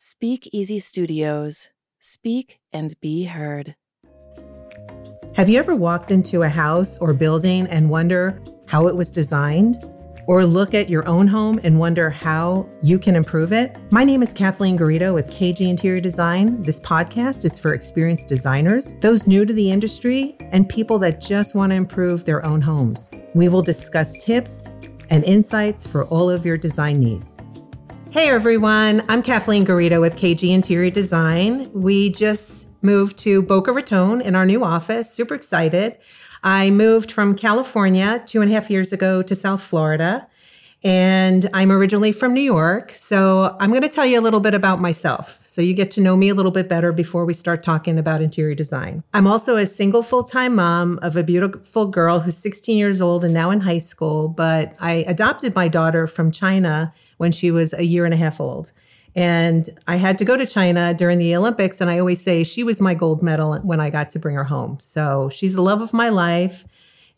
Speak Easy Studios. Speak and be heard. Have you ever walked into a house or building and wonder how it was designed? Or look at your own home and wonder how you can improve it? My name is Kathleen Garito with KG Interior Design. This podcast is for experienced designers, those new to the industry, and people that just want to improve their own homes. We will discuss tips and insights for all of your design needs. Hey everyone, I'm Kathleen Garito with KG Interior Design. We just moved to Boca Raton in our new office. Super excited. I moved from California two and a half years ago to South Florida. And I'm originally from New York. So I'm going to tell you a little bit about myself so you get to know me a little bit better before we start talking about interior design. I'm also a single full time mom of a beautiful girl who's 16 years old and now in high school. But I adopted my daughter from China when she was a year and a half old. And I had to go to China during the Olympics. And I always say she was my gold medal when I got to bring her home. So she's the love of my life.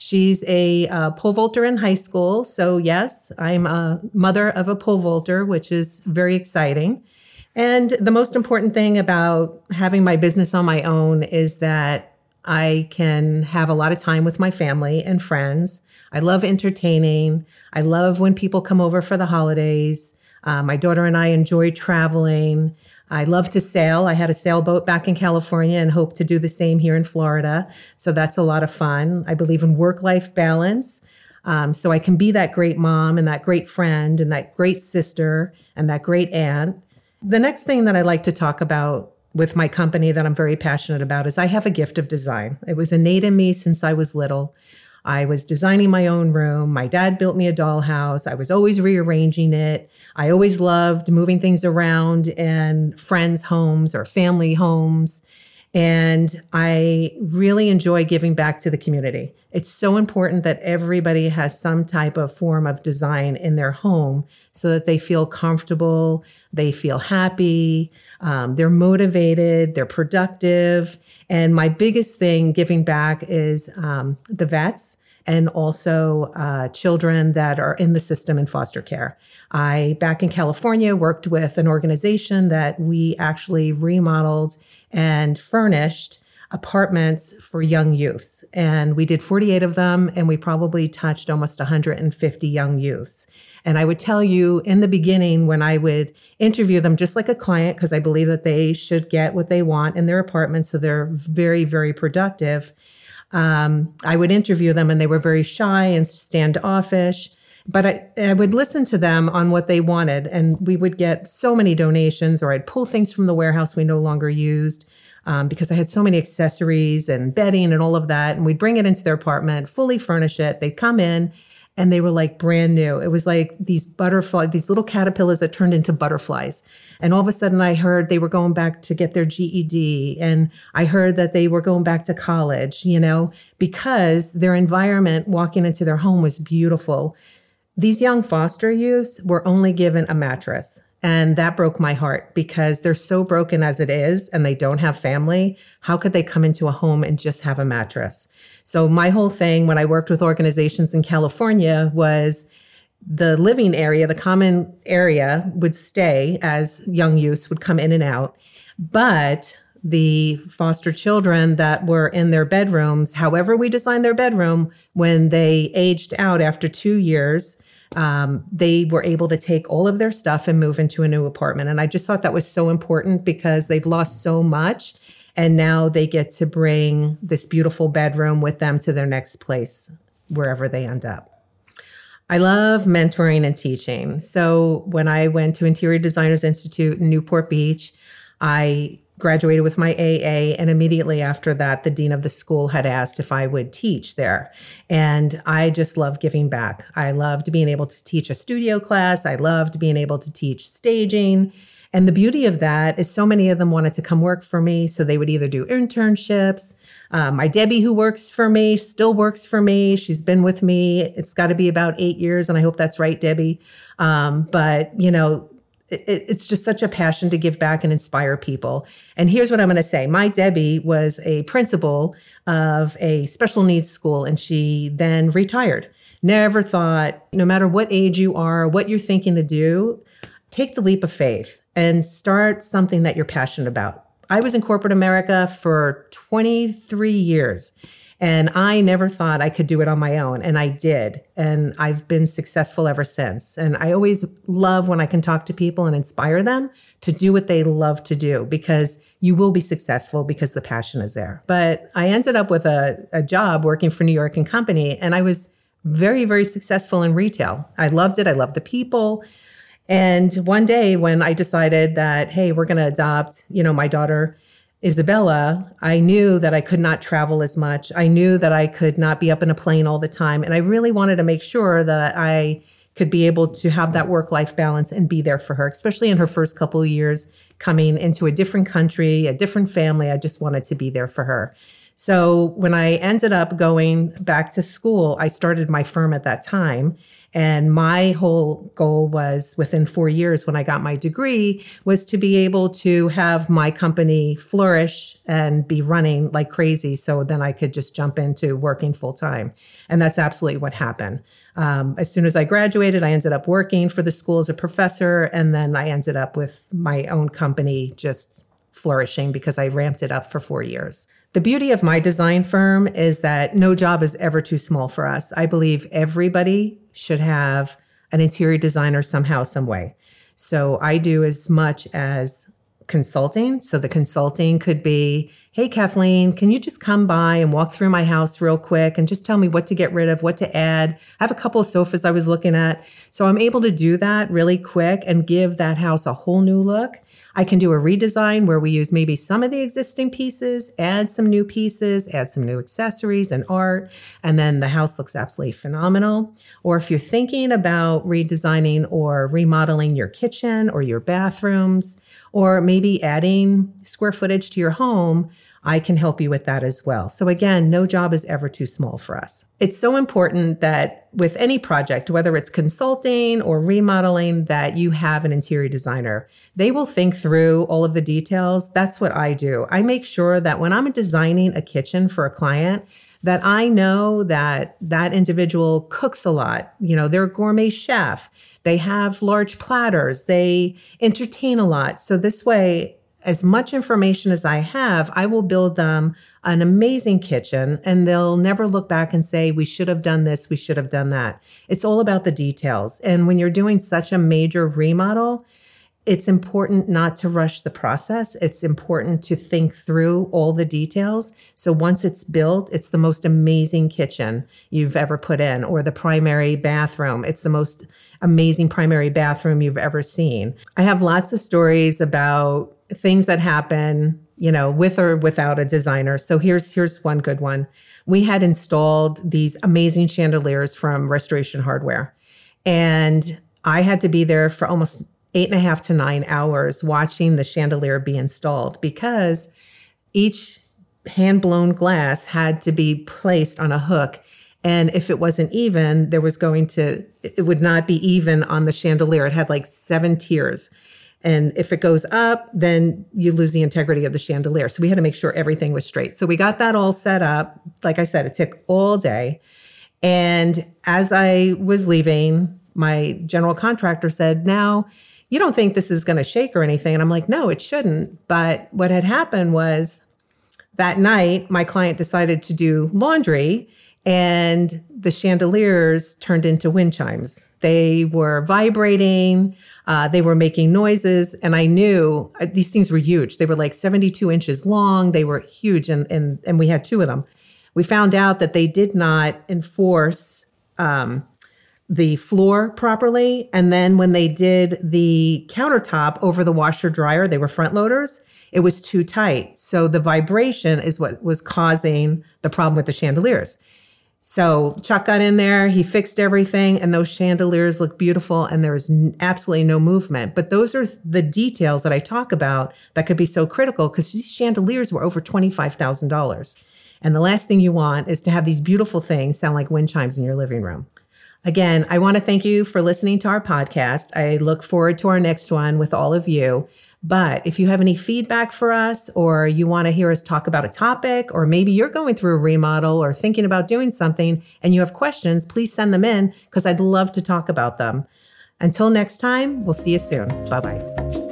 She's a uh, pole vaulter in high school. So, yes, I'm a mother of a pole vaulter, which is very exciting. And the most important thing about having my business on my own is that I can have a lot of time with my family and friends. I love entertaining. I love when people come over for the holidays. Uh, my daughter and I enjoy traveling. I love to sail. I had a sailboat back in California and hope to do the same here in Florida. So that's a lot of fun. I believe in work life balance. Um, so I can be that great mom and that great friend and that great sister and that great aunt. The next thing that I like to talk about with my company that I'm very passionate about is I have a gift of design. It was innate in me since I was little. I was designing my own room. My dad built me a dollhouse. I was always rearranging it. I always loved moving things around in friends' homes or family homes. And I really enjoy giving back to the community. It's so important that everybody has some type of form of design in their home so that they feel comfortable, they feel happy, um, they're motivated, they're productive. And my biggest thing giving back is um, the vets and also uh, children that are in the system in foster care. I, back in California, worked with an organization that we actually remodeled and furnished apartments for young youths. And we did 48 of them, and we probably touched almost 150 young youths. And I would tell you in the beginning when I would interview them, just like a client, because I believe that they should get what they want in their apartment. So they're very, very productive. Um, I would interview them and they were very shy and standoffish. But I, I would listen to them on what they wanted. And we would get so many donations, or I'd pull things from the warehouse we no longer used. Um, because I had so many accessories and bedding and all of that. And we'd bring it into their apartment, fully furnish it. They'd come in and they were like brand new. It was like these butterfly, these little caterpillars that turned into butterflies. And all of a sudden I heard they were going back to get their GED and I heard that they were going back to college, you know, because their environment walking into their home was beautiful. These young foster youths were only given a mattress. And that broke my heart because they're so broken as it is and they don't have family. How could they come into a home and just have a mattress? So, my whole thing when I worked with organizations in California was the living area, the common area would stay as young youths would come in and out. But the foster children that were in their bedrooms, however, we designed their bedroom, when they aged out after two years, um, they were able to take all of their stuff and move into a new apartment. And I just thought that was so important because they've lost so much. And now they get to bring this beautiful bedroom with them to their next place, wherever they end up. I love mentoring and teaching. So when I went to Interior Designers Institute in Newport Beach, I graduated with my AA. And immediately after that, the dean of the school had asked if I would teach there. And I just love giving back. I loved being able to teach a studio class, I loved being able to teach staging. And the beauty of that is so many of them wanted to come work for me. So they would either do internships. Um, my Debbie, who works for me, still works for me. She's been with me. It's got to be about eight years. And I hope that's right, Debbie. Um, but, you know, it, it's just such a passion to give back and inspire people. And here's what I'm going to say. My Debbie was a principal of a special needs school and she then retired. Never thought, no matter what age you are, what you're thinking to do, take the leap of faith and start something that you're passionate about. I was in corporate America for 23 years and I never thought I could do it on my own. And I did. And I've been successful ever since. And I always love when I can talk to people and inspire them to do what they love to do because you will be successful because the passion is there. But I ended up with a, a job working for New York and Company. And I was very, very successful in retail. I loved it. I loved the people. And one day when I decided that, hey, we're going to adopt, you know, my daughter Isabella, I knew that I could not travel as much. I knew that I could not be up in a plane all the time. And I really wanted to make sure that I could be able to have that work life balance and be there for her, especially in her first couple of years coming into a different country, a different family. I just wanted to be there for her. So when I ended up going back to school, I started my firm at that time. And my whole goal was within four years when I got my degree was to be able to have my company flourish and be running like crazy. So then I could just jump into working full time. And that's absolutely what happened. Um, as soon as I graduated, I ended up working for the school as a professor. And then I ended up with my own company just flourishing because I ramped it up for four years. The beauty of my design firm is that no job is ever too small for us. I believe everybody should have an interior designer somehow, some way. So I do as much as consulting. So the consulting could be, hey, Kathleen, can you just come by and walk through my house real quick and just tell me what to get rid of, what to add? I have a couple of sofas I was looking at. So I'm able to do that really quick and give that house a whole new look. I can do a redesign where we use maybe some of the existing pieces, add some new pieces, add some new accessories and art, and then the house looks absolutely phenomenal. Or if you're thinking about redesigning or remodeling your kitchen or your bathrooms, or maybe adding square footage to your home, I can help you with that as well. So again, no job is ever too small for us. It's so important that with any project, whether it's consulting or remodeling, that you have an interior designer. They will think through all of the details. That's what I do. I make sure that when I'm designing a kitchen for a client, that I know that that individual cooks a lot. You know, they're a gourmet chef. They have large platters. They entertain a lot. So this way, as much information as I have, I will build them an amazing kitchen and they'll never look back and say, we should have done this, we should have done that. It's all about the details. And when you're doing such a major remodel, it's important not to rush the process. It's important to think through all the details. So once it's built, it's the most amazing kitchen you've ever put in, or the primary bathroom. It's the most amazing primary bathroom you've ever seen. I have lots of stories about things that happen, you know, with or without a designer. So here's here's one good one. We had installed these amazing chandeliers from Restoration Hardware. And I had to be there for almost eight and a half to nine hours watching the chandelier be installed because each hand blown glass had to be placed on a hook. And if it wasn't even, there was going to, it would not be even on the chandelier. It had like seven tiers. And if it goes up, then you lose the integrity of the chandelier. So we had to make sure everything was straight. So we got that all set up. Like I said, it took all day. And as I was leaving, my general contractor said, Now, you don't think this is going to shake or anything. And I'm like, No, it shouldn't. But what had happened was that night, my client decided to do laundry and the chandeliers turned into wind chimes. They were vibrating, uh, they were making noises, and I knew uh, these things were huge. They were like 72 inches long, they were huge, and, and, and we had two of them. We found out that they did not enforce um, the floor properly. And then when they did the countertop over the washer dryer, they were front loaders. It was too tight. So the vibration is what was causing the problem with the chandeliers. So Chuck got in there, he fixed everything, and those chandeliers look beautiful, and there was absolutely no movement. But those are the details that I talk about that could be so critical because these chandeliers were over $25,000. And the last thing you want is to have these beautiful things sound like wind chimes in your living room. Again, I want to thank you for listening to our podcast. I look forward to our next one with all of you. But if you have any feedback for us, or you want to hear us talk about a topic, or maybe you're going through a remodel or thinking about doing something and you have questions, please send them in because I'd love to talk about them. Until next time, we'll see you soon. Bye bye.